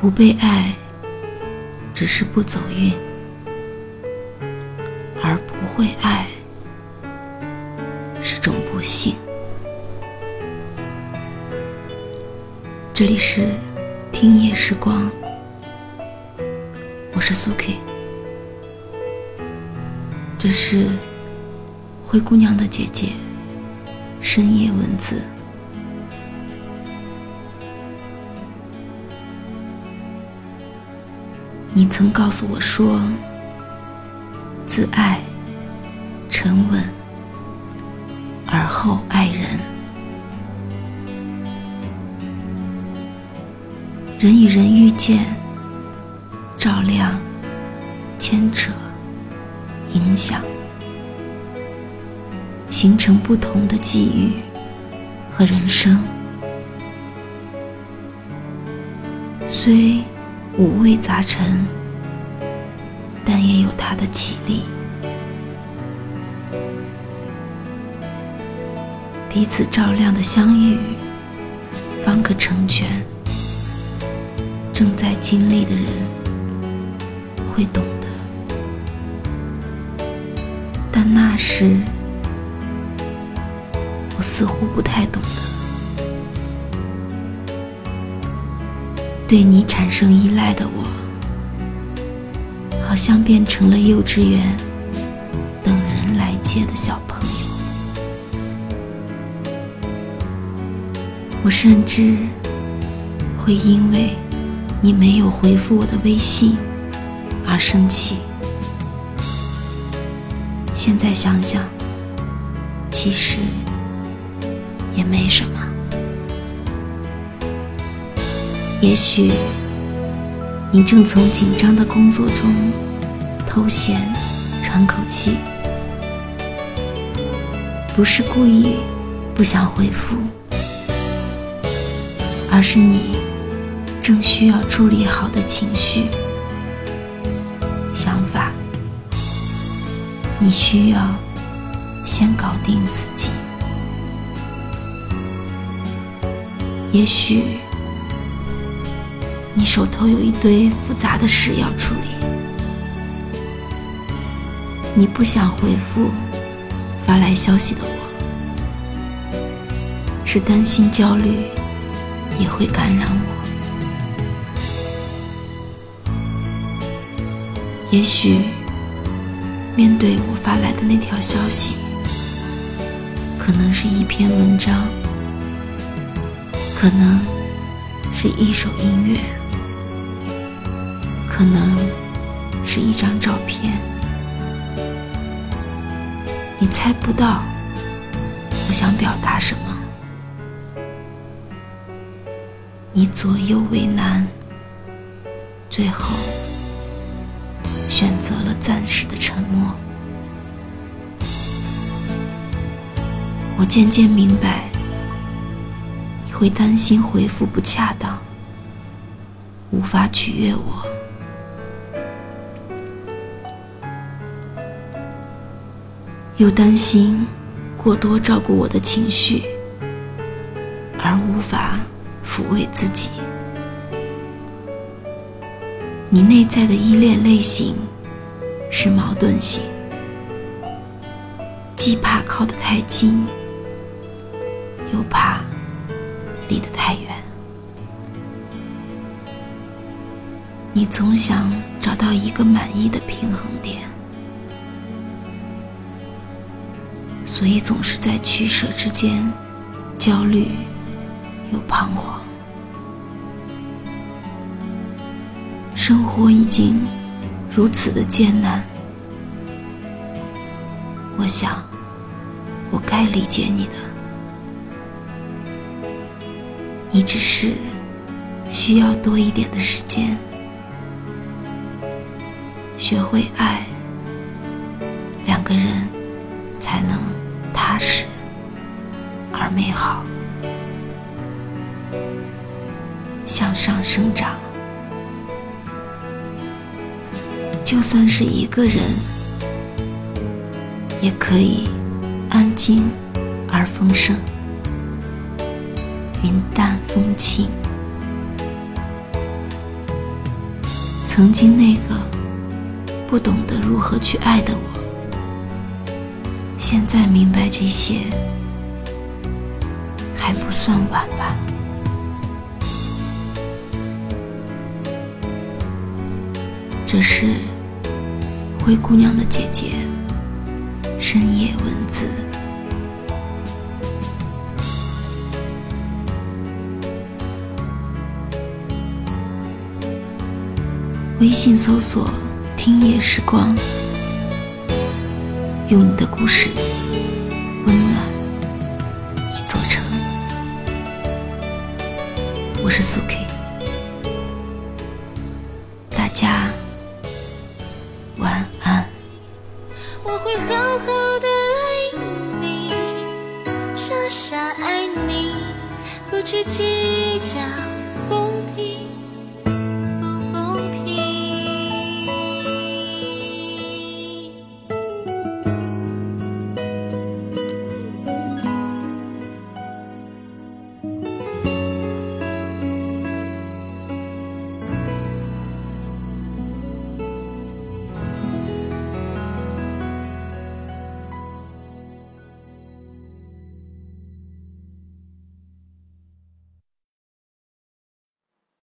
不被爱，只是不走运；而不会爱，是种不幸。这里是听夜时光，我是苏 K，这是灰姑娘的姐姐深夜文字。你曾告诉我说，自爱、沉稳，而后爱人。人与人遇见，照亮、牵扯、影响，形成不同的际遇和人生，虽。五味杂陈，但也有它的绮丽。彼此照亮的相遇，方可成全。正在经历的人会懂得，但那时我似乎不太懂得。对你产生依赖的我，好像变成了幼稚园等人来接的小朋友。我甚至会因为你没有回复我的微信而生气。现在想想，其实也没什么。也许你正从紧张的工作中偷闲喘口气，不是故意不想回复，而是你正需要处理好的情绪、想法，你需要先搞定自己。也许。你手头有一堆复杂的事要处理，你不想回复发来消息的我，是担心焦虑也会感染我。也许面对我发来的那条消息，可能是一篇文章，可能是一首音乐。可能是一张照片，你猜不到我想表达什么，你左右为难，最后选择了暂时的沉默。我渐渐明白，你会担心回复不恰当，无法取悦我。又担心过多照顾我的情绪，而无法抚慰自己。你内在的依恋类型是矛盾型，既怕靠得太近，又怕离得太远。你总想找到一个满意的平衡点。所以总是在取舍之间，焦虑又彷徨。生活已经如此的艰难，我想，我该理解你的。你只是需要多一点的时间，学会爱，两个人才能。美好，向上生长。就算是一个人，也可以安静而丰盛，云淡风轻。曾经那个不懂得如何去爱的我，现在明白这些还不算晚吧。这是灰姑娘的姐姐深夜文字。微信搜索“听夜时光”，用你的故事我是苏 K，大家晚安。我会好好的爱你，傻傻爱你，不去计较。